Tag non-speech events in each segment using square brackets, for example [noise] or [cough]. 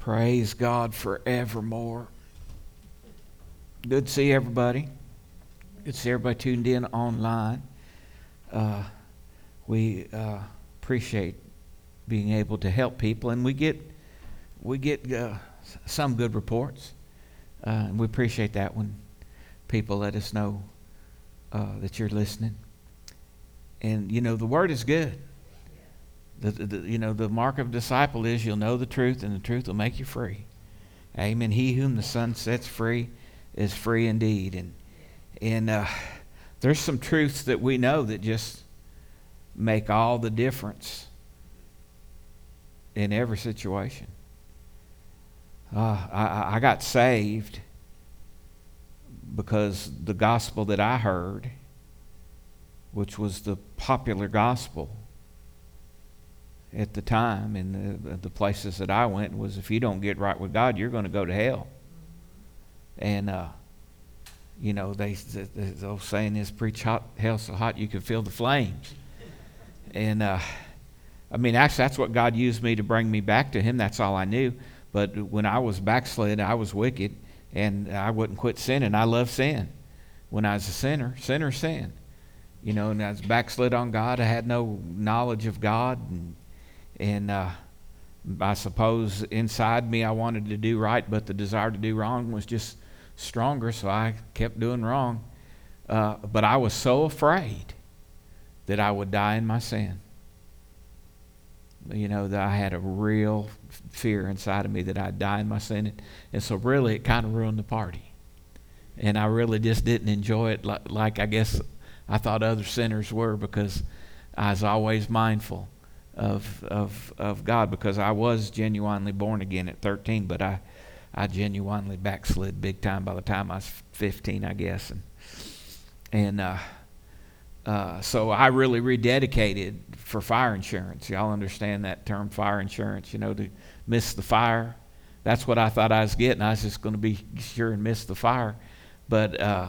Praise God forevermore. Good to see everybody. Good to see everybody tuned in online. Uh, we uh, appreciate being able to help people, and we get we get uh, some good reports, uh, and we appreciate that when people let us know uh, that you're listening. And you know the word is good. The, the, you know, the mark of a disciple is you'll know the truth, and the truth will make you free. Amen. He whom the Son sets free is free indeed. And and uh, there's some truths that we know that just make all the difference in every situation. Uh, I, I got saved because the gospel that I heard, which was the popular gospel, at the time in the, the places that I went was if you don't get right with God, you're going to go to hell. And, uh, you know, they, the, the old saying is, preach hot, hell so hot you can feel the flames. And, uh, I mean, actually, that's what God used me to bring me back to Him. That's all I knew. But when I was backslid, I was wicked, and I wouldn't quit sinning. I love sin. When I was a sinner, sinner sin. You know, and I was backslid on God. I had no knowledge of God, and and uh, I suppose inside me I wanted to do right, but the desire to do wrong was just stronger, so I kept doing wrong. Uh, but I was so afraid that I would die in my sin. You know, that I had a real fear inside of me that I'd die in my sin. And so, really, it kind of ruined the party. And I really just didn't enjoy it like, like I guess I thought other sinners were because I was always mindful of, of, of God because I was genuinely born again at 13, but I, I genuinely backslid big time by the time I was 15, I guess. And, and uh, uh, so I really rededicated for fire insurance. Y'all understand that term, fire insurance, you know, to miss the fire. That's what I thought I was getting. I was just going to be sure and miss the fire. But uh,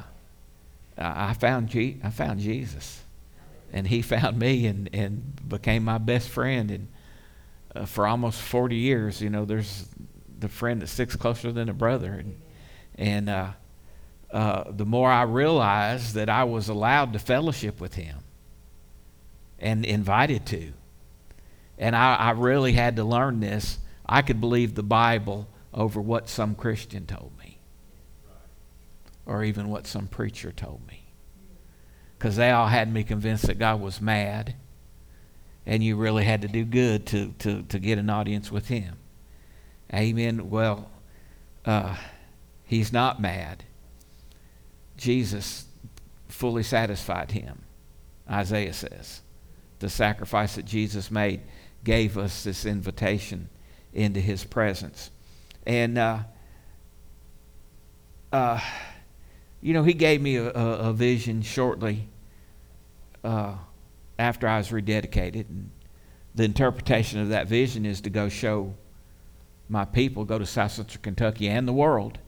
I, found I found Jesus and he [laughs] found me and, and became my best friend. And uh, for almost 40 years, you know, there's the friend that sticks closer than a brother. And, and uh, uh, the more I realized that I was allowed to fellowship with him and invited to, and I, I really had to learn this, I could believe the Bible over what some Christian told me or even what some preacher told me because they all had me convinced that God was mad and you really had to do good to, to, to get an audience with Him. Amen. Well, uh, He's not mad. Jesus fully satisfied Him, Isaiah says. The sacrifice that Jesus made gave us this invitation into His presence. And, uh, uh, you know, he gave me a, a, a vision shortly uh, after I was rededicated. And the interpretation of that vision is to go show my people, go to South Central Kentucky and the world.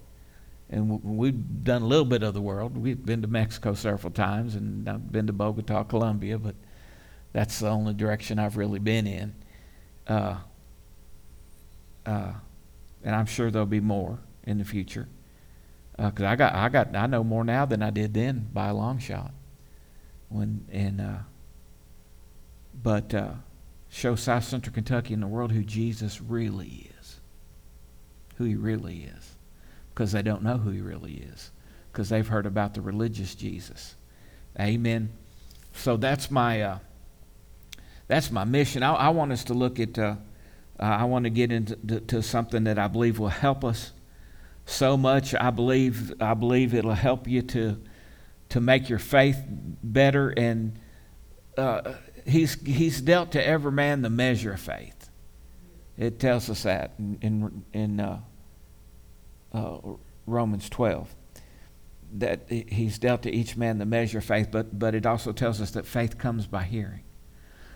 And we've done a little bit of the world. We've been to Mexico several times, and I've been to Bogota, Colombia, but that's the only direction I've really been in. Uh, uh, and I'm sure there'll be more in the future because uh, I got I got I know more now than I did then by a long shot. When and uh, but uh, show South Central Kentucky and the world who Jesus really is, who he really is, because they don't know who he really is, because they've heard about the religious Jesus. Amen. So that's my uh, that's my mission. I, I, want us to look at. Uh, I want to get into to, to something that I believe will help us so much. I believe I believe it'll help you to to make your faith better. And uh, he's he's dealt to every man the measure of faith. It tells us that in in, in uh, uh, Romans twelve that he's dealt to each man the measure of faith. But but it also tells us that faith comes by hearing.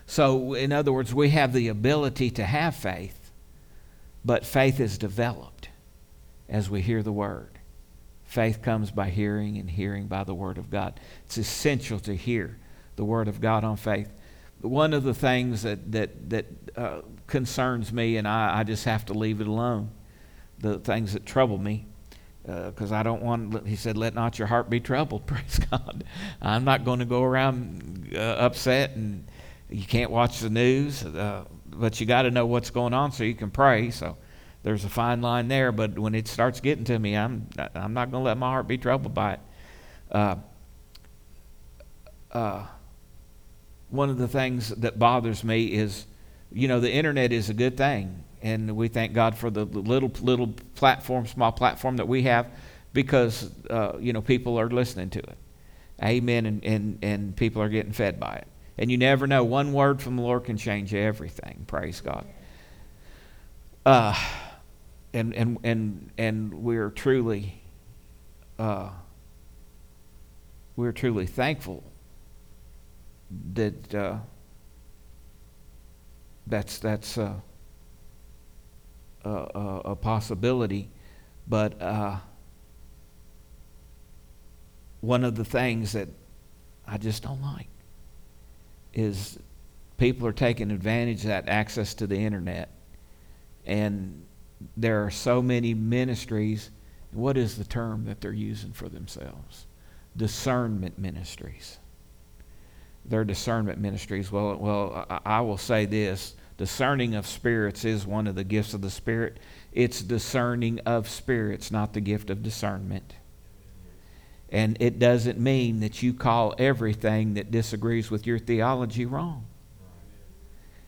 So in other words, we have the ability to have faith, but faith is developed as we hear the word. Faith comes by hearing, and hearing by the Word of God. It's essential to hear the Word of God on faith. One of the things that, that, that uh, concerns me, and I, I just have to leave it alone, the things that trouble me because uh, I don't want, he said, let not your heart be troubled. [laughs] Praise God. I'm not going to go around uh, upset and you can't watch the news, uh, but you got to know what's going on so you can pray. So there's a fine line there. But when it starts getting to me, I'm, I'm not going to let my heart be troubled by it. Uh, uh, one of the things that bothers me is, you know, the internet is a good thing and we thank God for the little little platform, small platform that we have, because uh, you know people are listening to it. Amen, and, and and people are getting fed by it. And you never know. One word from the Lord can change everything. Praise God. Uh, and and and and we're truly, uh, we're truly thankful that uh, that's that's. Uh, a, a possibility, but uh, one of the things that I just don't like is people are taking advantage of that access to the internet. And there are so many ministries. What is the term that they're using for themselves? Discernment ministries. They're discernment ministries. Well, well, I, I will say this Discerning of spirits is one of the gifts of the Spirit. It's discerning of spirits, not the gift of discernment. And it doesn't mean that you call everything that disagrees with your theology wrong.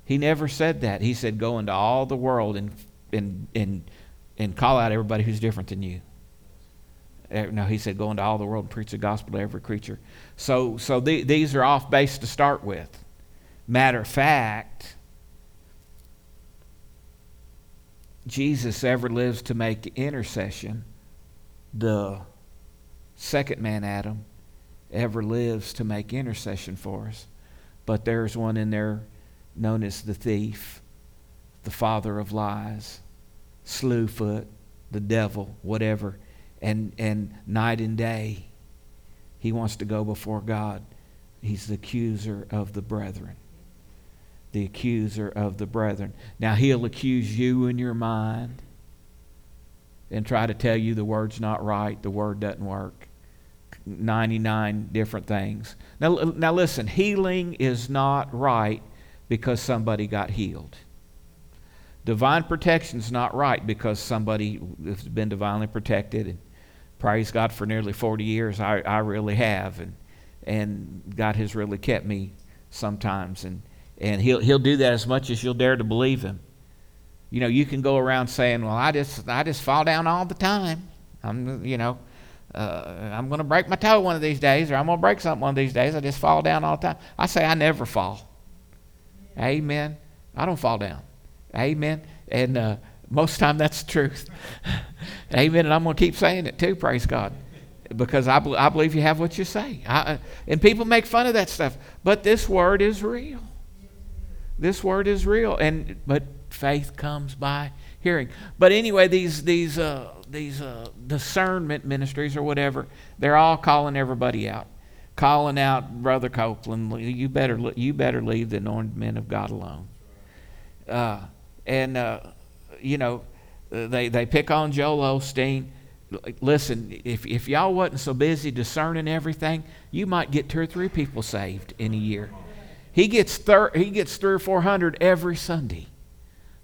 He never said that. He said, go into all the world and, and, and, and call out everybody who's different than you. Eh, no, he said, go into all the world and preach the gospel to every creature. So, so the, these are off base to start with. Matter of fact, Jesus ever lives to make intercession, the second man, Adam, ever lives to make intercession for us. But there's one in there known as the thief, the father of lies, slewfoot, the devil, whatever. And, and night and day, he wants to go before God. He's the accuser of the brethren the accuser of the brethren. Now, he'll accuse you in your mind and try to tell you the word's not right, the word doesn't work. 99 different things. Now, now listen, healing is not right because somebody got healed. Divine protection is not right because somebody has been divinely protected. And praise God for nearly 40 years, I, I really have. And, and God has really kept me sometimes. And, and he'll, he'll do that as much as you'll dare to believe him. You know, you can go around saying, well, I just, I just fall down all the time. I'm, you know, uh, I'm going to break my toe one of these days, or I'm going to break something one of these days. I just fall down all the time. I say I never fall. Amen. I don't fall down. Amen. And uh, most of the time that's the truth. [laughs] Amen. And I'm going to keep saying it too, praise God. Because I, I believe you have what you say. I, uh, and people make fun of that stuff. But this word is real. This word is real, and but faith comes by hearing. But anyway, these these uh, these uh, discernment ministries or whatever, they're all calling everybody out, calling out Brother Copeland. You better you better leave the anointed men of God alone. Uh, and uh, you know, they they pick on Joel Osteen. Listen, if if y'all wasn't so busy discerning everything, you might get two or three people saved in a year. He gets, thir- he gets three or four hundred every Sunday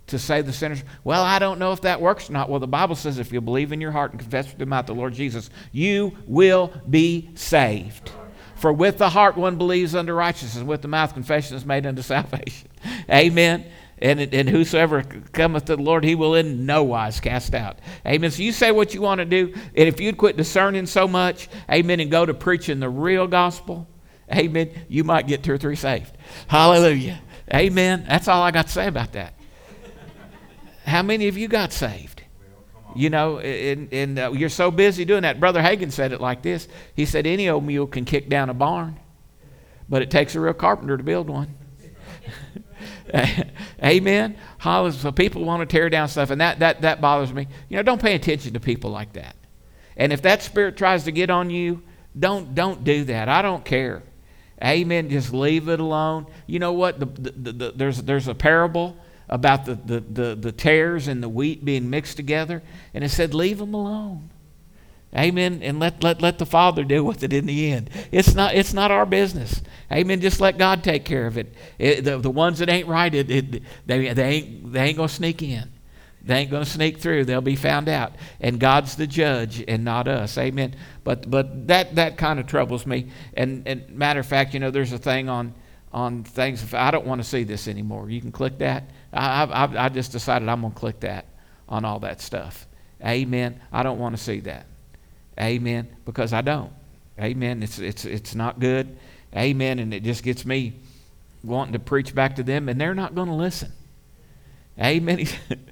to save the sinners. Well, I don't know if that works or not. Well, the Bible says if you believe in your heart and confess with your mouth the Lord Jesus, you will be saved. For with the heart one believes unto righteousness, and with the mouth confession is made unto salvation. [laughs] Amen. And, and whosoever cometh to the Lord, he will in no wise cast out. Amen. So you say what you want to do, and if you'd quit discerning so much, amen, and go to preaching the real gospel, Amen. You might get two or three saved. Hallelujah. Amen. That's all I got to say about that. How many of you got saved? You know, and, and uh, you're so busy doing that. Brother Hagin said it like this He said, Any old mule can kick down a barn, but it takes a real carpenter to build one. [laughs] Amen. So uh, people want to tear down stuff, and that, that, that bothers me. You know, don't pay attention to people like that. And if that spirit tries to get on you, don't, don't do that. I don't care. Amen. Just leave it alone. You know what? The, the, the, there's, there's a parable about the, the, the, the tares and the wheat being mixed together. And it said, Leave them alone. Amen. And let, let, let the Father deal with it in the end. It's not, it's not our business. Amen. Just let God take care of it. it the, the ones that ain't right, it, it, they, they ain't, they ain't going to sneak in. They ain't going to sneak through. They'll be found out. And God's the judge and not us. Amen. But, but that, that kind of troubles me. And, and matter of fact, you know, there's a thing on, on things. I don't want to see this anymore. You can click that. I, I, I just decided I'm going to click that on all that stuff. Amen. I don't want to see that. Amen. Because I don't. Amen. It's, it's, it's not good. Amen. And it just gets me wanting to preach back to them, and they're not going to listen. Amen. [laughs]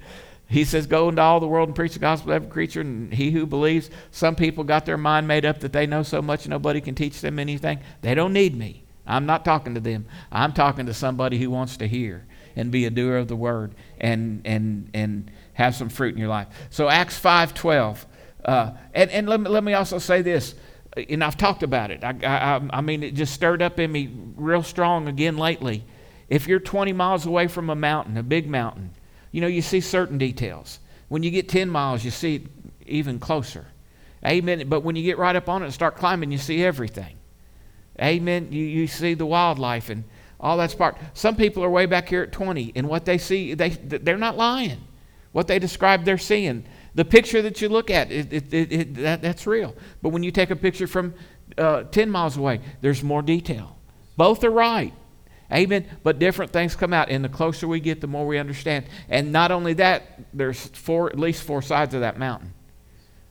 He says, Go into all the world and preach the gospel to every creature, and he who believes. Some people got their mind made up that they know so much nobody can teach them anything. They don't need me. I'm not talking to them. I'm talking to somebody who wants to hear and be a doer of the word and, and, and have some fruit in your life. So Acts 5.12. Uh, and and let, me, let me also say this, and I've talked about it. I, I, I mean, it just stirred up in me real strong again lately. If you're 20 miles away from a mountain, a big mountain, you know, you see certain details. When you get 10 miles, you see it even closer. Amen. But when you get right up on it and start climbing, you see everything. Amen. You, you see the wildlife and all that's part. Some people are way back here at 20, and what they see, they, they're not lying. What they describe, they're seeing. The picture that you look at, it, it, it, that, that's real. But when you take a picture from uh, 10 miles away, there's more detail. Both are right. Amen. But different things come out, and the closer we get, the more we understand. And not only that, there's four, at least four sides of that mountain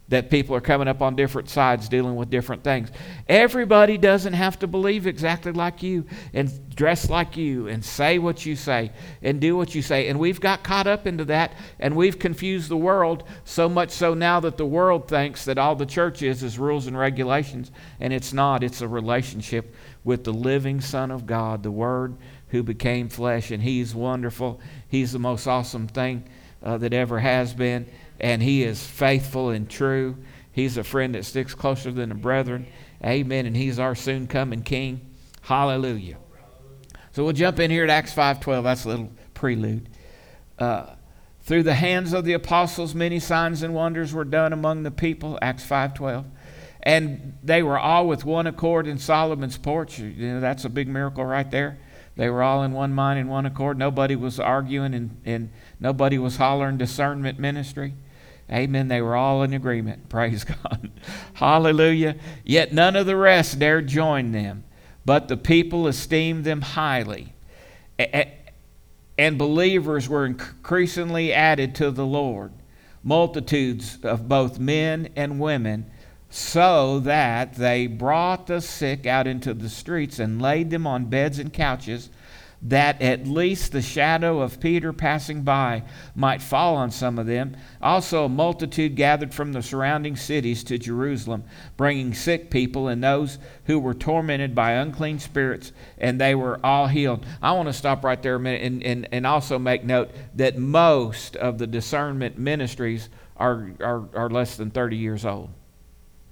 that people are coming up on different sides dealing with different things. Everybody doesn't have to believe exactly like you and dress like you and say what you say and do what you say. And we've got caught up into that and we've confused the world so much so now that the world thinks that all the church is is rules and regulations and it's not. It's a relationship with the living Son of God, the Word who became flesh and he's wonderful. He's the most awesome thing uh, that ever has been and he is faithful and true. He's a friend that sticks closer than a brethren. Amen. And he's our soon coming king. Hallelujah. So we'll jump in here at Acts 5.12. That's a little prelude. Uh, through the hands of the apostles, many signs and wonders were done among the people. Acts 5.12. And they were all with one accord in Solomon's porch. You know, that's a big miracle right there. They were all in one mind and one accord. Nobody was arguing and, and nobody was hollering discernment ministry. Amen. They were all in agreement. [laughs] Praise God. Hallelujah. Yet none of the rest dared join them, but the people esteemed them highly. And believers were increasingly added to the Lord, multitudes of both men and women, so that they brought the sick out into the streets and laid them on beds and couches that at least the shadow of Peter passing by might fall on some of them. Also, a multitude gathered from the surrounding cities to Jerusalem, bringing sick people and those who were tormented by unclean spirits, and they were all healed. I want to stop right there a minute and, and, and also make note that most of the discernment ministries are, are, are less than 30 years old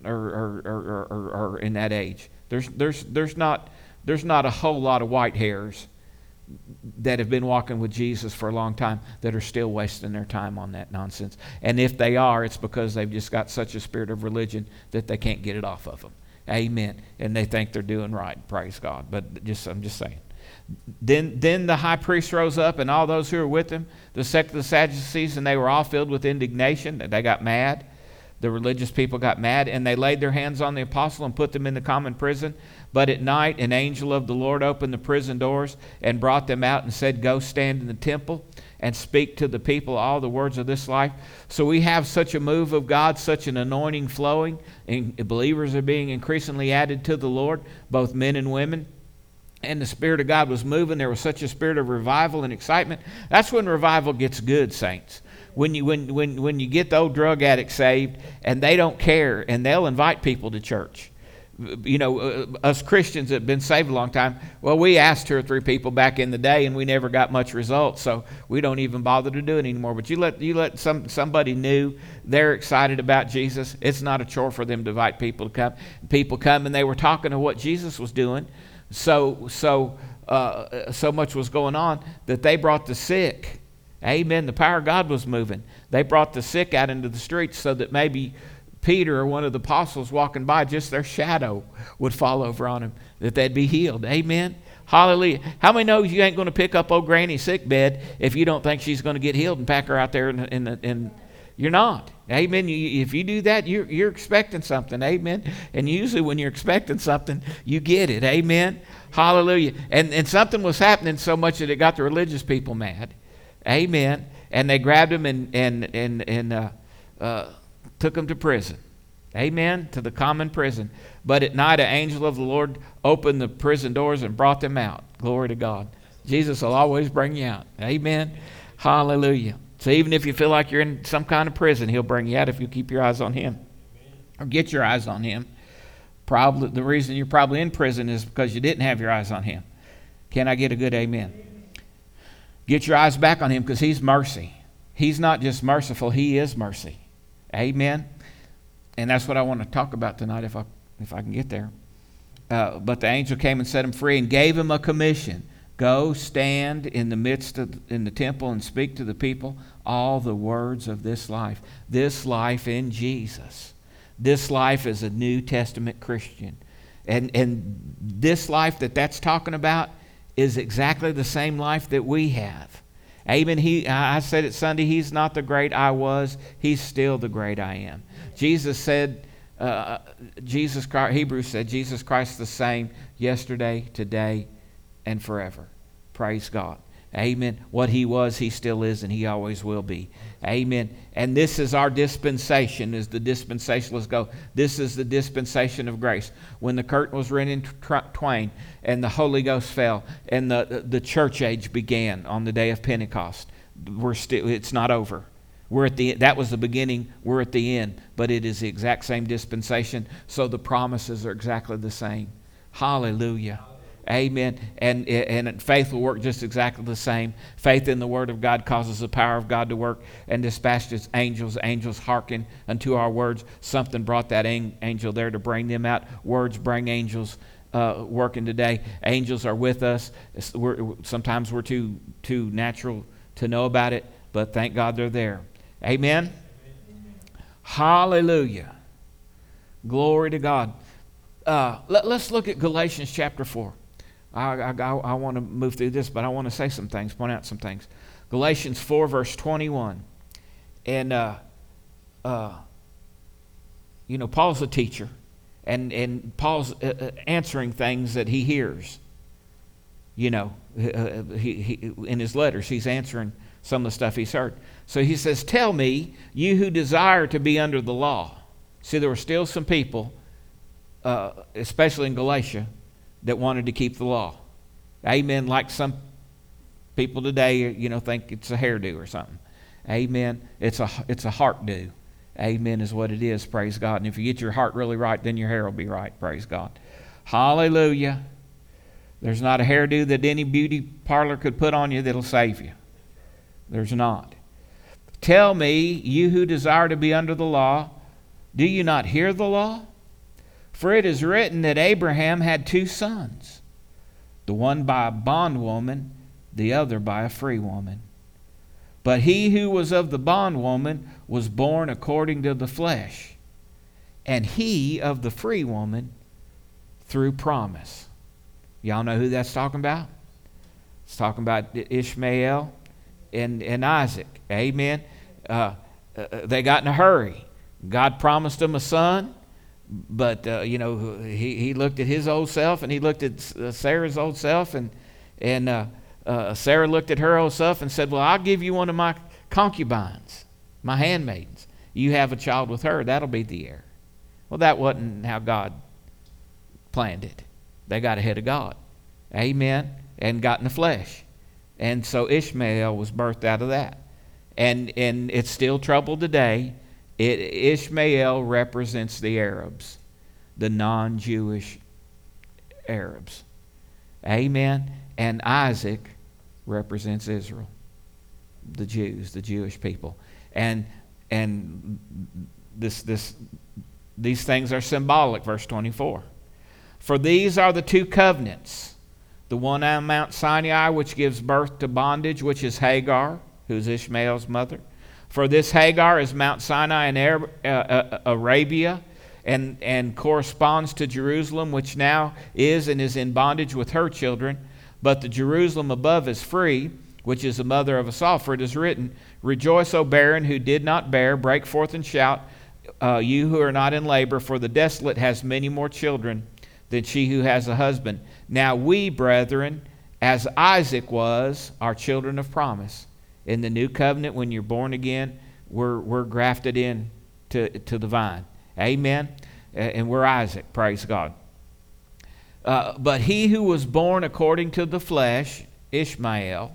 or, or, or, or, or in that age. There's, there's, there's, not, there's not a whole lot of white hairs that have been walking with Jesus for a long time that are still wasting their time on that nonsense. And if they are, it's because they've just got such a spirit of religion that they can't get it off of them. Amen. And they think they're doing right. Praise God. But just I'm just saying. Then, then the high priest rose up, and all those who were with him, the sect of the Sadducees, and they were all filled with indignation. They got mad. The religious people got mad, and they laid their hands on the apostle and put them in the common prison. But at night, an angel of the Lord opened the prison doors and brought them out and said, Go stand in the temple and speak to the people all the words of this life. So we have such a move of God, such an anointing flowing, and believers are being increasingly added to the Lord, both men and women. And the Spirit of God was moving. There was such a spirit of revival and excitement. That's when revival gets good, saints when you when when when you get the old drug addict saved and they don't care and they'll invite people to church you know, uh, us Christians that have been saved a long time, well, we asked two or three people back in the day, and we never got much results, so we don't even bother to do it anymore. But you let you let some somebody new, they're excited about Jesus. It's not a chore for them to invite people to come. People come, and they were talking of what Jesus was doing. So so uh, so much was going on that they brought the sick Amen. The power of God was moving. They brought the sick out into the streets so that maybe Peter or one of the apostles walking by, just their shadow would fall over on him, that they'd be healed. Amen. Hallelujah. How many knows you ain't going to pick up old Granny's sick bed if you don't think she's going to get healed and pack her out there in the, in the, in, you're not. Amen. You, if you do that, you're, you're expecting something. Amen. And usually when you're expecting something, you get it. Amen. Hallelujah. And, and something was happening so much that it got the religious people mad. Amen. And they grabbed him and, and, and, and uh, uh, took him to prison. Amen. To the common prison. But at night, an angel of the Lord opened the prison doors and brought them out. Glory to God. Jesus will always bring you out. Amen. Hallelujah. So even if you feel like you're in some kind of prison, He'll bring you out if you keep your eyes on Him or get your eyes on Him. Probably the reason you're probably in prison is because you didn't have your eyes on Him. Can I get a good amen? Get your eyes back on Him because He's mercy. He's not just merciful, He is mercy. Amen. And that's what I want to talk about tonight if I, if I can get there. Uh, but the angel came and set him free and gave him a commission. Go stand in the midst of in the temple and speak to the people all the words of this life. This life in jesus. This life as a new testament christian. And and this life that that's talking about is exactly the same life that we have amen he i said it sunday he's not the great i was he's still the great i am Jesus said, uh, Jesus Christ, Hebrews said, Jesus Christ the same yesterday, today, and forever. Praise God. Amen. What he was, he still is, and he always will be. Amen. And this is our dispensation, as the dispensationalists go. This is the dispensation of grace. When the curtain was rent in twain, and the Holy Ghost fell, and the, the church age began on the day of Pentecost, we're still, it's not over. We're at the that was the beginning, we're at the end, but it is the exact same dispensation, so the promises are exactly the same. Hallelujah. Amen. And, and faith will work just exactly the same. Faith in the Word of God causes the power of God to work and dispatches angels. Angels hearken unto our words. Something brought that angel there to bring them out. Words bring angels uh, working today. Angels are with us. We're, sometimes we're too, too natural to know about it, but thank God they're there. Amen? Hallelujah. Glory to God. Uh, let, us look at Galatians chapter 4. I, I, I want to move through this, but I want to say some things, point out some things. Galatians 4, verse 21. And, uh, uh, you know, Paul's a teacher, and, and Paul's uh, uh, answering things that he hears. You know, uh, he, he, in his letters, he's answering some of the stuff he's heard. So he says, Tell me, you who desire to be under the law. See, there were still some people, uh, especially in Galatia, that wanted to keep the law. Amen. Like some people today, you know, think it's a hairdo or something. Amen. It's a, it's a heart do. Amen is what it is. Praise God. And if you get your heart really right, then your hair will be right. Praise God. Hallelujah. There's not a hairdo that any beauty parlor could put on you that'll save you. There's not. Tell me, you who desire to be under the law, do you not hear the law? For it is written that Abraham had two sons, the one by a bondwoman, the other by a free woman. But he who was of the bondwoman was born according to the flesh, and he of the free woman through promise. Y'all know who that's talking about? It's talking about Ishmael and, and Isaac. Amen. Uh, uh, they got in a hurry. God promised them a son, but uh, you know he, he looked at his old self and he looked at uh, Sarah's old self and and uh, uh, Sarah looked at her old self and said, "Well, I'll give you one of my concubines, my handmaidens. You have a child with her. That'll be the heir." Well, that wasn't how God planned it. They got ahead of God. Amen. And got in the flesh. And so Ishmael was birthed out of that. And, and it's still trouble today. It, Ishmael represents the Arabs, the non Jewish Arabs. Amen. And Isaac represents Israel, the Jews, the Jewish people. And, and this, this, these things are symbolic, verse 24. For these are the two covenants the one on Mount Sinai, which gives birth to bondage, which is Hagar who's Ishmael's mother. For this Hagar is Mount Sinai in uh, uh, Arabia and, and corresponds to Jerusalem, which now is and is in bondage with her children. But the Jerusalem above is free, which is the mother of us all. For it is written, Rejoice, O barren who did not bear, break forth and shout, uh, you who are not in labor, for the desolate has many more children than she who has a husband. Now we, brethren, as Isaac was, are children of promise in the new covenant, when you're born again, we're, we're grafted in to, to the vine. Amen. And we're Isaac, praise God. Uh, but he who was born according to the flesh, Ishmael,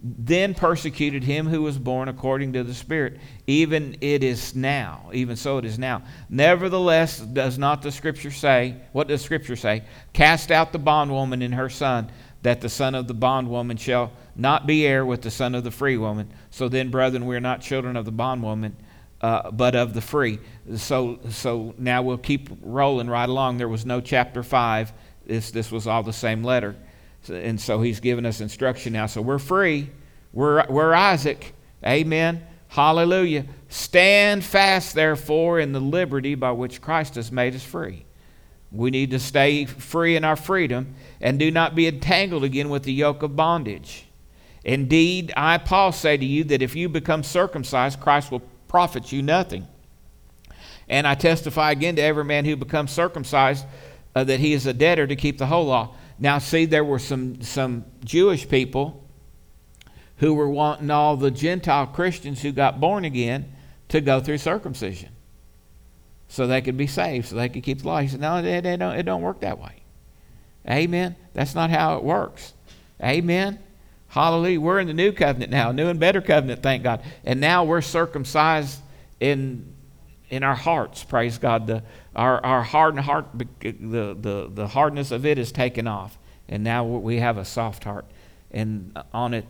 then persecuted him who was born according to the Spirit. Even it is now, even so it is now. Nevertheless, does not the Scripture say, what does Scripture say? Cast out the bondwoman and her son, that the son of the bondwoman shall not be heir with the son of the free woman. So then, brethren, we are not children of the bondwoman, uh, but of the free. So, so now we'll keep rolling right along. There was no chapter 5. This, this was all the same letter. So, and so he's given us instruction now. So we're free. We're, we're Isaac. Amen. Hallelujah. Stand fast, therefore, in the liberty by which Christ has made us free. We need to stay free in our freedom and do not be entangled again with the yoke of bondage. Indeed, I, Paul, say to you that if you become circumcised, Christ will profit you nothing. And I testify again to every man who becomes circumcised uh, that he is a debtor to keep the whole law. Now, see, there were some, some Jewish people who were wanting all the Gentile Christians who got born again to go through circumcision so they could be saved, so they could keep the law. He said, No, it, it, don't, it don't work that way. Amen. That's not how it works. Amen. Hallelujah. We're in the new covenant now, new and better covenant, thank God. And now we're circumcised in in our hearts, praise God. The our, our hardened heart the, the, the hardness of it is taken off. And now we have a soft heart. And on it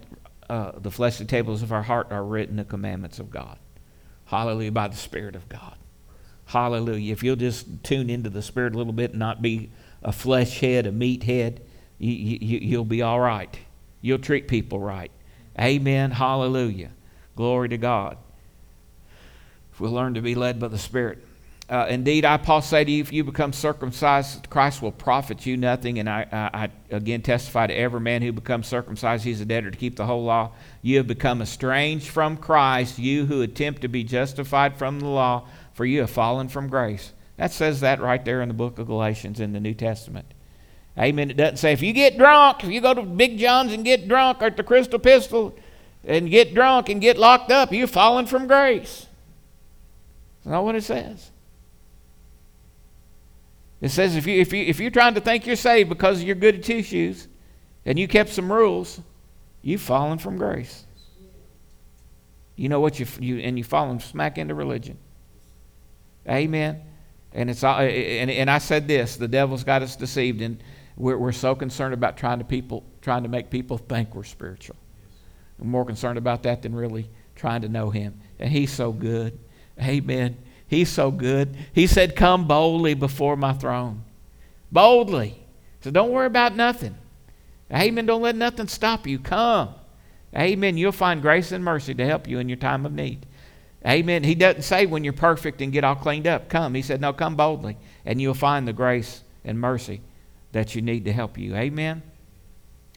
uh, the fleshly tables of our heart are written the commandments of God. Hallelujah, by the Spirit of God. Hallelujah. If you'll just tune into the Spirit a little bit and not be a flesh head, a meat head, you, you, you'll be all right. You'll treat people right. Amen. Hallelujah. Glory to God. If we'll learn to be led by the Spirit. Uh, indeed, I, Paul, say to you, if you become circumcised, Christ will profit you nothing. And I, I, I, again testify to every man who becomes circumcised, he's a debtor to keep the whole law. You have become estranged from Christ, you who attempt to be justified from the law, for you have fallen from grace. That says that right there in the book of Galatians in the New Testament. Amen. It doesn't say if you get drunk, if you go to Big John's and get drunk, or at the Crystal Pistol and get drunk and get locked up, you've fallen from grace. That's not what it says. It says if, you, if, you, if you're trying to think you're saved because you're good at two shoes and you kept some rules, you've fallen from grace. You know what? You, you, and you've fallen smack into religion. Amen. And, it's, uh, and, and I said this the devil's got us deceived. And we're, we're so concerned about trying to people trying to make people think we're spiritual. We're more concerned about that than really trying to know Him. And He's so good. Amen. He's so good. He said, Come boldly before my throne. Boldly. So don't worry about nothing. Amen. Don't let nothing stop you. Come. Amen. You'll find grace and mercy to help you in your time of need. Amen. He doesn't say when you're perfect and get all cleaned up, come. He said, No, come boldly, and you'll find the grace and mercy that you need to help you. Amen?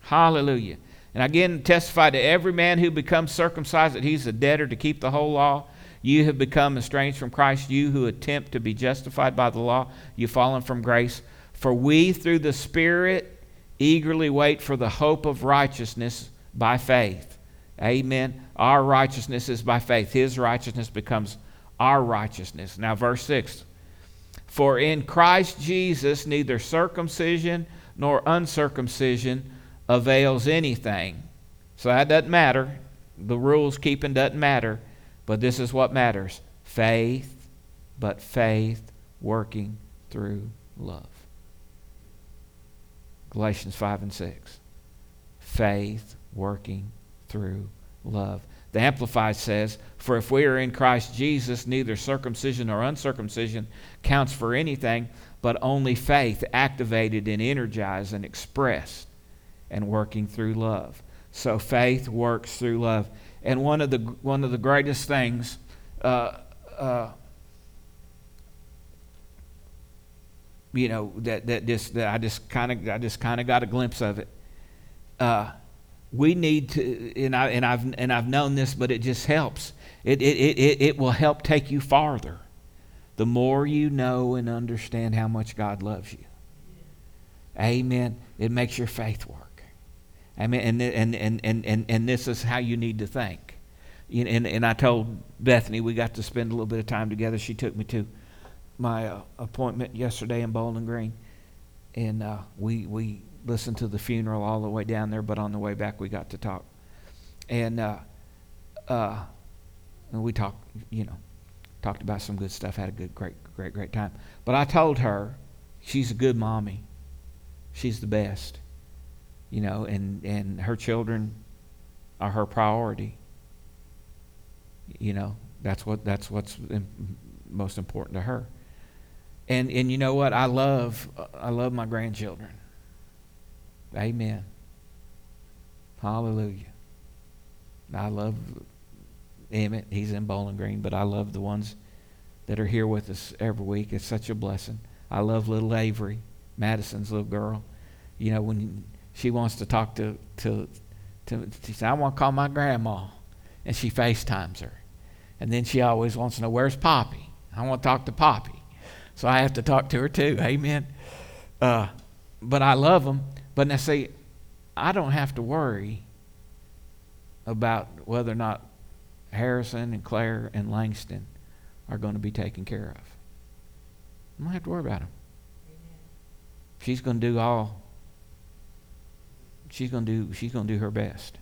Hallelujah. And again, testify to every man who becomes circumcised that he's a debtor to keep the whole law. You have become estranged from Christ, you who attempt to be justified by the law. You've fallen from grace. For we, through the Spirit, eagerly wait for the hope of righteousness by faith. Amen. Our righteousness is by faith. His righteousness becomes our righteousness. Now, verse 6 for in Christ Jesus neither circumcision nor uncircumcision avails anything. So that doesn't matter. The rules keeping doesn't matter. But this is what matters faith, but faith working through love. Galatians 5 and 6. Faith working through love. The Amplified says, For if we are in Christ Jesus, neither circumcision nor uncircumcision counts for anything, but only faith activated and energized and expressed and working through love. So faith works through love. And one of the, one of the greatest things, uh, uh, you know, that, that, just, that I just kind of I just kind of got a glimpse of it. Uh, we need to, and, I, and, I've, and I've known this, but it just helps. It, it, it, it will help take you farther the more you know and understand how much God loves you. Amen. It makes your faith work. Amen. And, and, and, and, and, and this is how you need to think. And, and I told Bethany, we got to spend a little bit of time together. She took me to my uh, appointment yesterday in Bowling Green. And uh, we, we listened to the funeral all the way down there, but on the way back we got to talk. And, uh, uh, and we talked, you know, talked about some good stuff, had a good, great, great, great time. But I told her she's a good mommy. She's the best. You know, and, and her children are her priority. You know, that's what that's what's most important to her. And and you know what? I love I love my grandchildren. Amen. Hallelujah. I love Emmett. He's in Bowling Green, but I love the ones that are here with us every week. It's such a blessing. I love little Avery, Madison's little girl. You know, when she wants to talk to, to, to she says, I want to call my grandma. And she FaceTimes her. And then she always wants to know, where's Poppy? I want to talk to Poppy. So I have to talk to her too. Amen. Uh, but I love them. But now, see, I don't have to worry about whether or not Harrison and Claire and Langston are going to be taken care of. I don't have to worry about them. She's going to do all. She's going to do. She's going to do her best.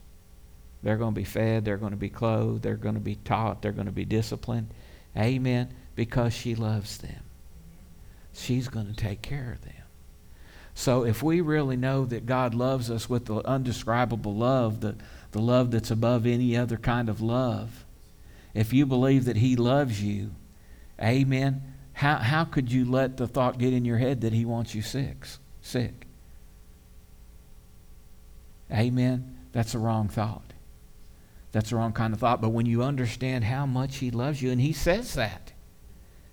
They're going to be fed. They're going to be clothed. They're going to be taught. They're going to be disciplined. Amen. Because she loves them. She's going to take care of them. So if we really know that God loves us with the undescribable love, the, the love that's above any other kind of love, if you believe that He loves you, amen, how, how could you let the thought get in your head that He wants you sick? Sick. Amen. That's a wrong thought. That's the wrong kind of thought. But when you understand how much He loves you, and He says that,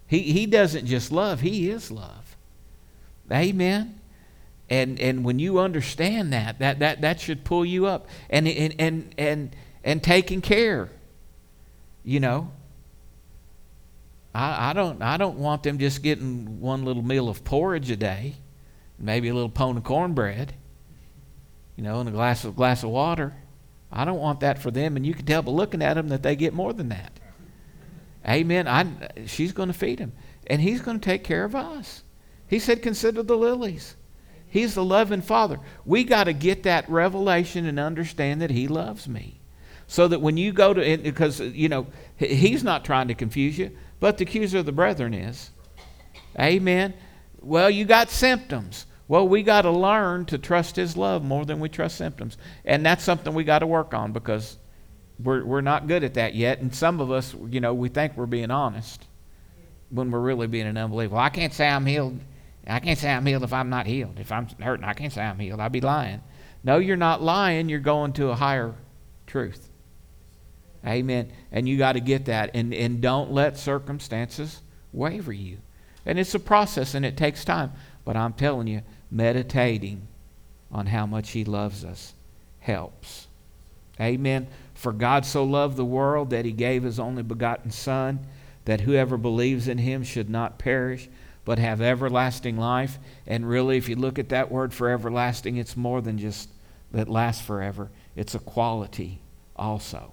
He, he doesn't just love, He is love. Amen. And and when you understand that, that that that should pull you up and and and and and taking care. You know. I, I don't I don't want them just getting one little meal of porridge a day, maybe a little pone of cornbread, you know, and a glass of glass of water. I don't want that for them, and you can tell by looking at them that they get more than that. Amen. I, she's going to feed them, and he's going to take care of us. He said, "Consider the lilies." He's the loving Father. We got to get that revelation and understand that He loves me. So that when you go to, because, you know, He's not trying to confuse you, but the accuser of the brethren is. Amen. Well, you got symptoms. Well, we got to learn to trust His love more than we trust symptoms. And that's something we got to work on because we're, we're not good at that yet. And some of us, you know, we think we're being honest when we're really being an unbeliever. Well, I can't say I'm healed. I can't say I'm healed if I'm not healed. If I'm hurting, I can't say I'm healed. I'd be lying. No, you're not lying. You're going to a higher truth. Amen. And you got to get that. And, and don't let circumstances waver you. And it's a process and it takes time. But I'm telling you, meditating on how much He loves us helps. Amen. For God so loved the world that He gave His only begotten Son, that whoever believes in Him should not perish but have everlasting life. And really, if you look at that word for everlasting, it's more than just that lasts forever, it's a quality also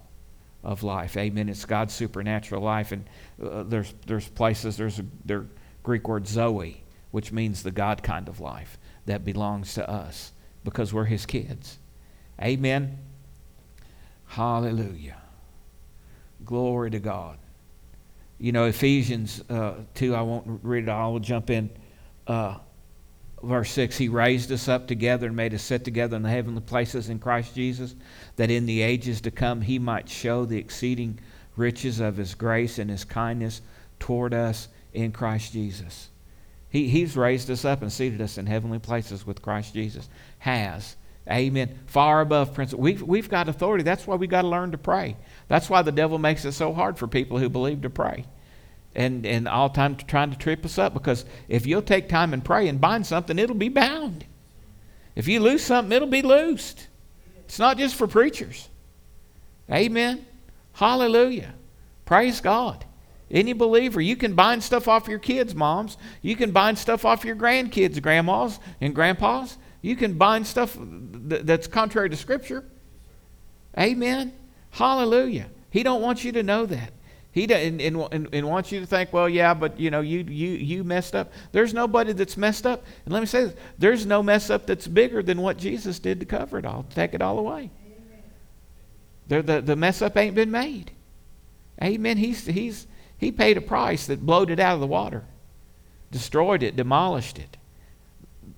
of life. Amen. It's God's supernatural life. And uh, there's, there's places, there's a there, Greek word zoe, which means the God kind of life that belongs to us because we're His kids. Amen. Hallelujah. Glory to God you know, Ephesians uh, 2, I won't read it all, we'll jump in. Uh, verse 6 He raised us up together and made us sit together in the heavenly places in Christ Jesus, that in the ages to come He might show the exceeding riches of His grace and His kindness toward us in Christ Jesus. He, he's raised us up and seated us in heavenly places with Christ Jesus. Has. Amen. Far above principle. We've, we've got authority. That's why we got to learn to pray. That's why the devil makes it so hard for people who believe to pray. And, and all time trying to trip us up because if you'll take time and pray and bind something, it'll be bound. If you lose something, it'll be loosed. It's not just for preachers. Amen. Hallelujah. Praise God. Any believer, you can bind stuff off your kids, moms. You can bind stuff off your grandkids, grandmas and grandpas. You can bind stuff that's contrary to Scripture. Amen. Hallelujah. He don't want you to know that. He and, and, and, wants you to think, well, yeah, but you know, you you you messed up. There's nobody that's messed up. And let me say this: there's no mess up that's bigger than what Jesus did to cover it all, take it all away. The, the, the mess up ain't been made. Amen. He's he's he paid a price that blowed it out of the water, destroyed it, demolished it.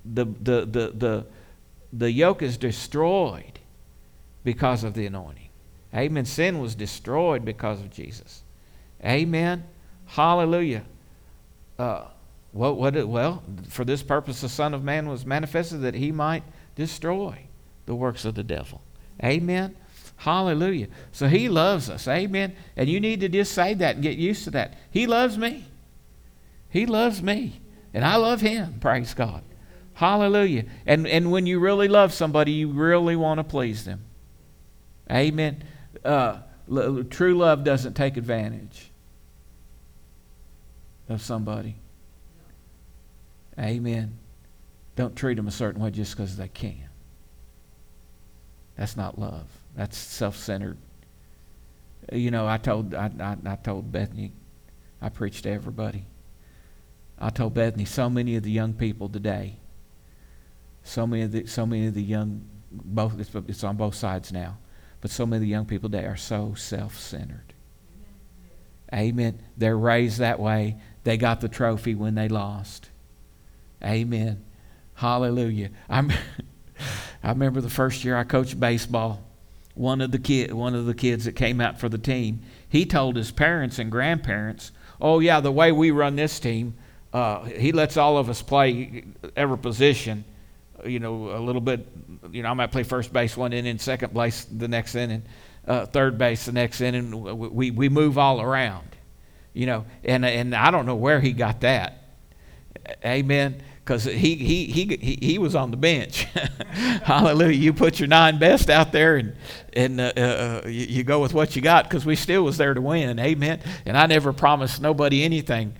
The the the the the yoke is destroyed because of the anointing. Amen. Sin was destroyed because of Jesus. Amen. Hallelujah. Uh, what, what, well, for this purpose, the Son of Man was manifested that he might destroy the works of the devil. Amen. Hallelujah. So he loves us. Amen. And you need to just say that and get used to that. He loves me. He loves me. And I love him. Praise God. Hallelujah. And, and when you really love somebody, you really want to please them. Amen. Uh, true love doesn't take advantage of somebody. Amen. Don't treat them a certain way just because they can. That's not love. That's self-centered. You know, I told I, I, I told Bethany, I preached to everybody. I told Bethany, so many of the young people today, so many of the so many of the young both it's, it's on both sides now, but so many of the young people today are so self-centered. Amen. They're raised that way. They got the trophy when they lost. Amen. Hallelujah. I'm [laughs] I remember the first year I coached baseball. One of the kid, one of the kids that came out for the team, he told his parents and grandparents, "Oh yeah, the way we run this team, uh, he lets all of us play every position. You know, a little bit. You know, I might play first base one inning, second base the next inning, uh, third base the next inning. We we move all around. You know, and and I don't know where he got that. Amen because he, he, he, he, he was on the bench. [laughs] Hallelujah. You put your nine best out there and, and uh, uh, you, you, go with what you got because we still was there to win. Amen. And I never promised nobody anything.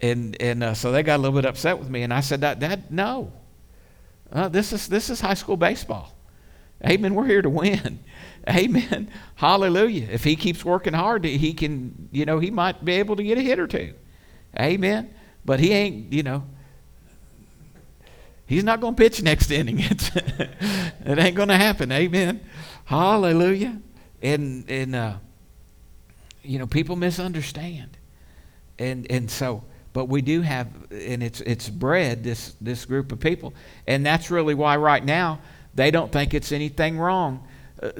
And, and uh, so they got a little bit upset with me. And I said, that, Dad no. Uh, this, is, this is high school baseball. Amen. We're here to win. [laughs] Amen. Hallelujah. If he keeps working hard, he can, you know, he might be able to get a hit or two. Amen. But he ain't, you know, He's not going to pitch next [laughs] inning. [laughs] it ain't going to happen. Amen. Hallelujah. And and uh, you know people misunderstand, and and so but we do have and it's it's bred this this group of people, and that's really why right now they don't think it's anything wrong. Uh,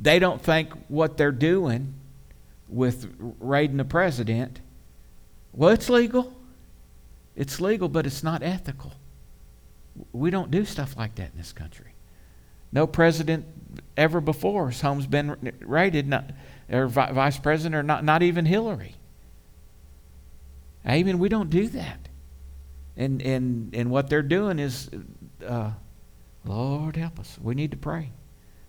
they don't think what they're doing with raiding the president. Well, it's legal. It's legal, but it's not ethical. We don't do stuff like that in this country. No president ever before home's been raided, not, or vice president, or not, not even Hillary. Amen. We don't do that. And, and, and what they're doing is, uh, Lord help us. We need to pray.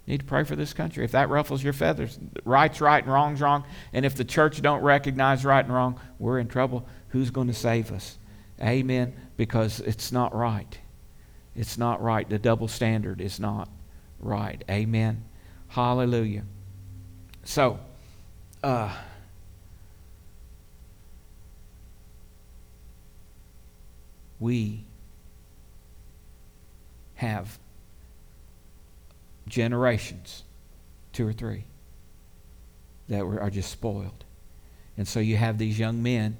We need to pray for this country. If that ruffles your feathers, right's right and wrong's wrong. And if the church don't recognize right and wrong, we're in trouble. Who's going to save us? Amen. Because it's not right. It's not right. The double standard is not right. Amen. Hallelujah. So, uh, we have generations, two or three, that are just spoiled. And so you have these young men,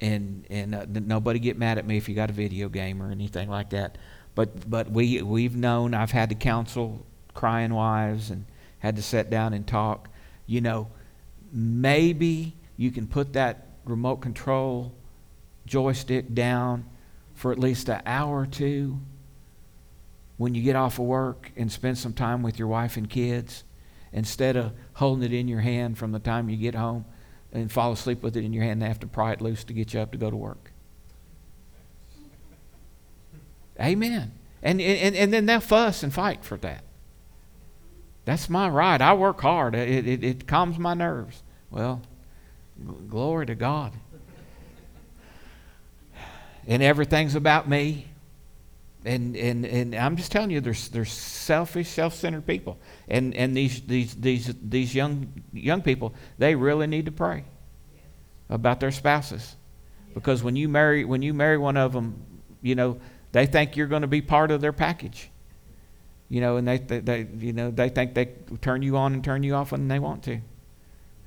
and, and uh, nobody get mad at me if you got a video game or anything like that. But, but we, we've known, I've had to counsel crying wives and had to sit down and talk. You know, maybe you can put that remote control joystick down for at least an hour or two when you get off of work and spend some time with your wife and kids instead of holding it in your hand from the time you get home and fall asleep with it in your hand and have to pry it loose to get you up to go to work. Amen. And, and, and then they'll fuss and fight for that. That's my right. I work hard. It, it, it calms my nerves. Well, glory to God. And everything's about me. And, and, and I'm just telling you, there's, there's selfish, self-centered people. And, and these, these, these, these young, young people, they really need to pray about their spouses. Because when you marry, when you marry one of them, you know, they think you're going to be part of their package. You know, and they, they, they, you know, they think they turn you on and turn you off when they want to.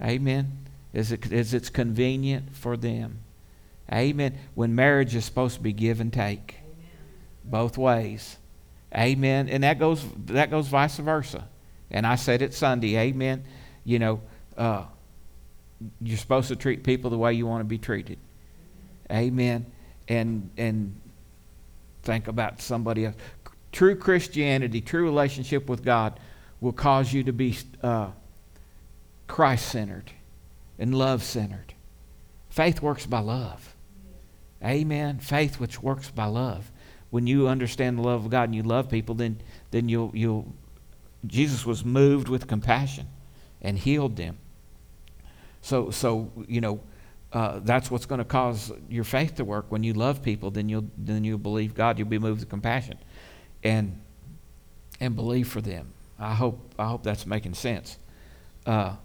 Amen. Is it, is it's convenient for them. Amen. When marriage is supposed to be give and take both ways. Amen. And that goes that goes vice versa. And I said it Sunday. Amen. You know, uh, you're supposed to treat people the way you want to be treated. Amen. And and think about somebody else. True Christianity, true relationship with God, will cause you to be uh, Christ centered and love centered. Faith works by love. Amen. Faith which works by love when you understand the love of God and you love people, then, then you'll, you'll, Jesus was moved with compassion and healed them. So, so you know, uh, that's what's going to cause your faith to work. When you love people, then you'll, then you'll believe God. You'll be moved with compassion and, and believe for them. I hope, I hope that's making sense. Uh,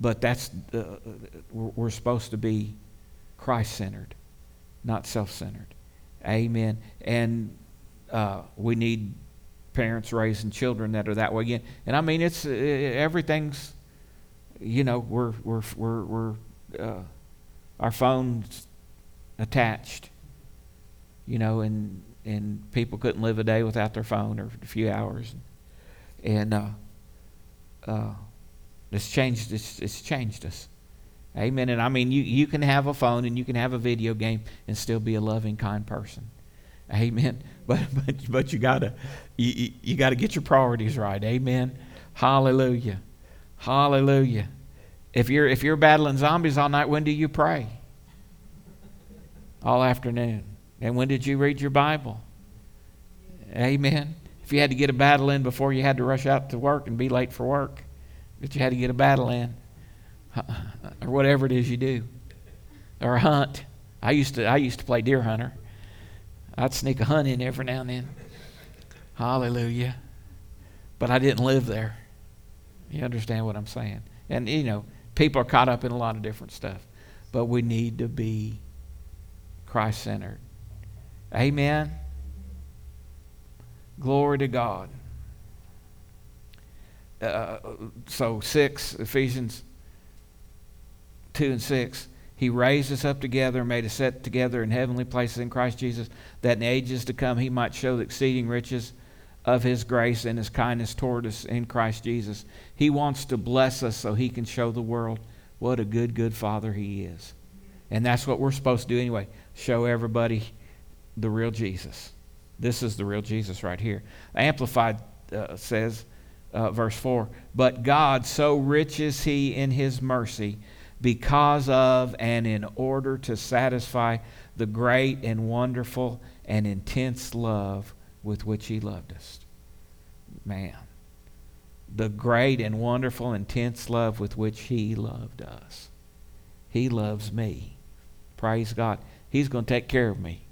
but that's, uh, we're, we're supposed to be Christ centered, not self centered. Amen. And uh, we need parents raising children that are that way again. And I mean, it's uh, everything's, you know, we're we're we're we're uh, our phones attached, you know, and and people couldn't live a day without their phone or a few hours, and uh, uh, it's changed. It's, it's changed us. Amen. And I mean, you, you can have a phone and you can have a video game and still be a loving, kind person. Amen. [laughs] But but but you gotta you, you gotta get your priorities right. Amen. Hallelujah. Hallelujah. If you're if you're battling zombies all night, when do you pray? All afternoon. And when did you read your Bible? Amen. If you had to get a battle in before you had to rush out to work and be late for work, but you had to get a battle in or whatever it is you do, or hunt. I used to I used to play deer hunter. I'd sneak a hunt in every now and then. Hallelujah. But I didn't live there. You understand what I'm saying? And you know, people are caught up in a lot of different stuff. But we need to be Christ centered. Amen. Glory to God. Uh, so, 6, Ephesians 2 and 6. He raised us up together and made us set together in heavenly places in Christ Jesus, that in ages to come he might show the exceeding riches of his grace and his kindness toward us in Christ Jesus. He wants to bless us so he can show the world what a good, good Father he is. And that's what we're supposed to do anyway show everybody the real Jesus. This is the real Jesus right here. Amplified uh, says, uh, verse 4 But God, so rich is he in his mercy, because of and in order to satisfy the great and wonderful and intense love with which He loved us. Man, the great and wonderful, intense love with which He loved us. He loves me. Praise God. He's going to take care of me.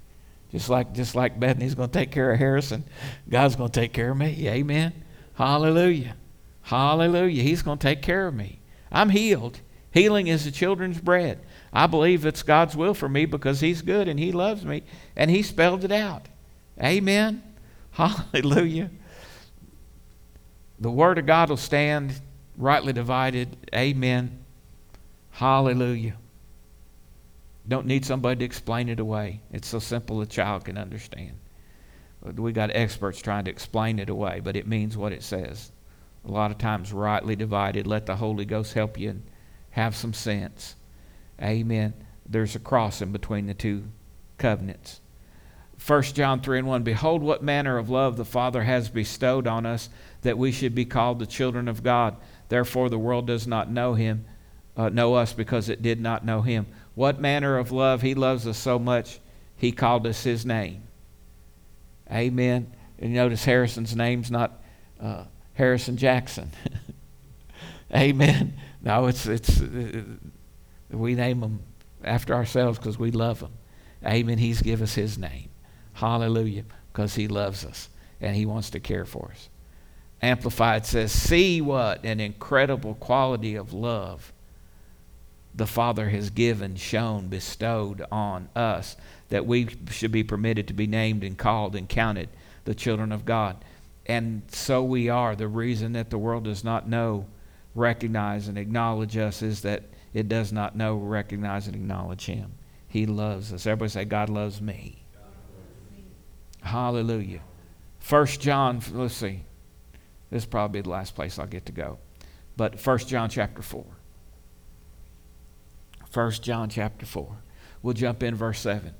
Just like, just like Bethany's going to take care of Harrison, God's going to take care of me. Amen. Hallelujah. Hallelujah. He's going to take care of me. I'm healed. Healing is the children's bread. I believe it's God's will for me because He's good and He loves me, and He spelled it out. Amen. [laughs] Hallelujah. The Word of God will stand rightly divided. Amen. Hallelujah. Don't need somebody to explain it away. It's so simple a child can understand. We got experts trying to explain it away, but it means what it says. A lot of times, rightly divided. Let the Holy Ghost help you have some sense. Amen. There's a cross in between the two covenants. 1 John 3 and 1 Behold, what manner of love the Father has bestowed on us that we should be called the children of God. Therefore, the world does not know him, uh, know us because it did not know him. What manner of love? He loves us so much, he called us his name. Amen. And notice Harrison's name's not uh, Harrison Jackson. [laughs] Amen. No, it's it's uh, we name them after ourselves because we love them. Amen. He's give us his name. Hallelujah. Because he loves us and he wants to care for us. Amplified says, See what an incredible quality of love the Father has given, shown, bestowed on us, that we should be permitted to be named and called and counted the children of God. And so we are. The reason that the world does not know, recognize, and acknowledge us is that it does not know, recognize, and acknowledge Him. He loves us. Everybody say, God loves me. God loves me. Hallelujah. First John, let's see. This is probably the last place I'll get to go. But First John chapter 4. First John chapter 4. We'll jump in verse 7.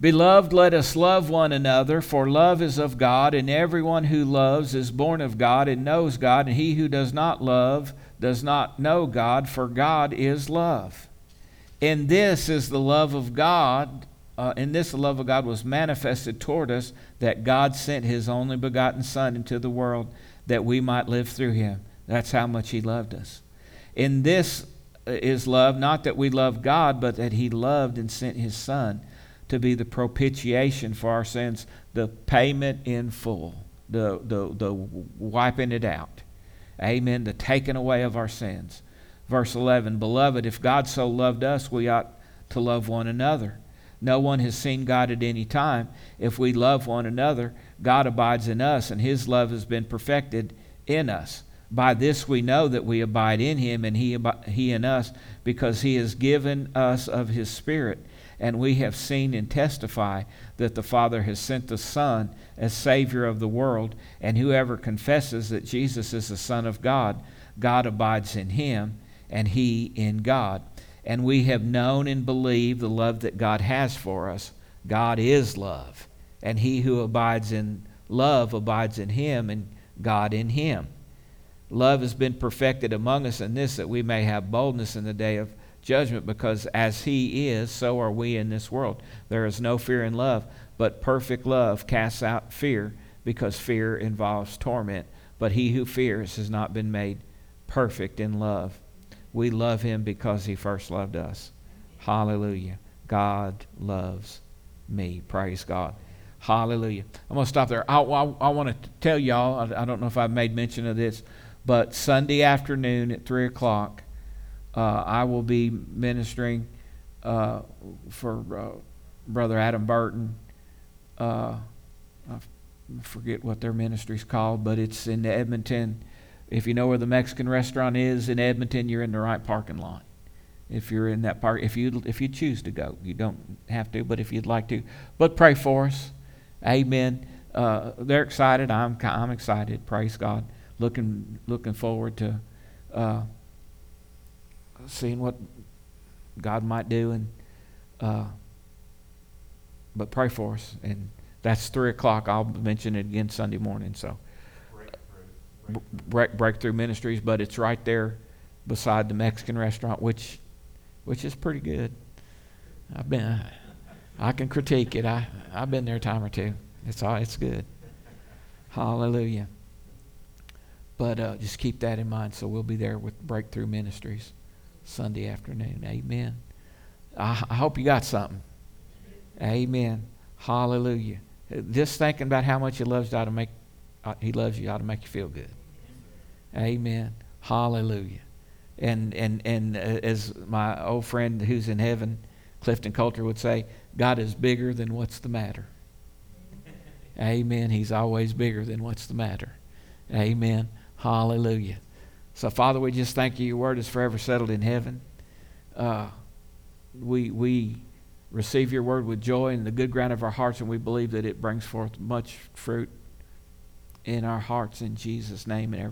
Beloved, let us love one another, for love is of God, and everyone who loves is born of God and knows God, and he who does not love does not know God, for God is love. In this is the love of God, uh, in this the love of God was manifested toward us, that God sent his only begotten Son into the world that we might live through him. That's how much he loved us. In this is love, not that we love God, but that he loved and sent his Son to be the propitiation for our sins, the payment in full, the, the, the wiping it out. Amen. The taking away of our sins. Verse 11 Beloved, if God so loved us, we ought to love one another. No one has seen God at any time. If we love one another, God abides in us, and his love has been perfected in us. By this we know that we abide in him, and he, he in us, because he has given us of his Spirit. And we have seen and testify that the Father has sent the Son as Savior of the world. And whoever confesses that Jesus is the Son of God, God abides in him, and he in God. And we have known and believed the love that God has for us. God is love. And he who abides in love abides in him, and God in him. Love has been perfected among us in this that we may have boldness in the day of judgment because as he is, so are we in this world. There is no fear in love, but perfect love casts out fear because fear involves torment. But he who fears has not been made perfect in love. We love him because he first loved us. Hallelujah. God loves me. Praise God. Hallelujah. I'm going to stop there. I, I, I want to tell y'all, I, I don't know if I've made mention of this, but Sunday afternoon at 3 o'clock, uh, I will be ministering uh, for uh, Brother Adam Burton. Uh, I forget what their ministry's called, but it's in Edmonton. If you know where the Mexican restaurant is in Edmonton, you're in the right parking lot. If you're in that park, if you if you choose to go, you don't have to, but if you'd like to, but pray for us, Amen. Uh, they're excited. I'm I'm excited. Praise God. Looking looking forward to uh, seeing what God might do, and uh, but pray for us. And that's three o'clock. I'll mention it again Sunday morning. So breakthrough, breakthrough. breakthrough ministries, but it's right there beside the Mexican restaurant, which which is pretty good. I've been. I can critique it. I I've been there a time or two. It's all. It's good. Hallelujah. But uh, just keep that in mind. So we'll be there with Breakthrough Ministries. Sunday afternoon. Amen. I, hope you got something. Amen. Hallelujah. Just thinking about how much He loves you ought to make uh, He loves you ought to make you feel good. Amen. Hallelujah. And and and uh, as my old friend who's in heaven, Clifton Coulter would say, God is bigger than what's the matter. Amen. He's always bigger than what's the matter. Amen. Hallelujah. So, Father, we just thank you. Your word is forever settled in heaven. Uh, we, we receive your word with joy in the good ground of our hearts, and we believe that it brings forth much fruit in our hearts in Jesus' name. And everybody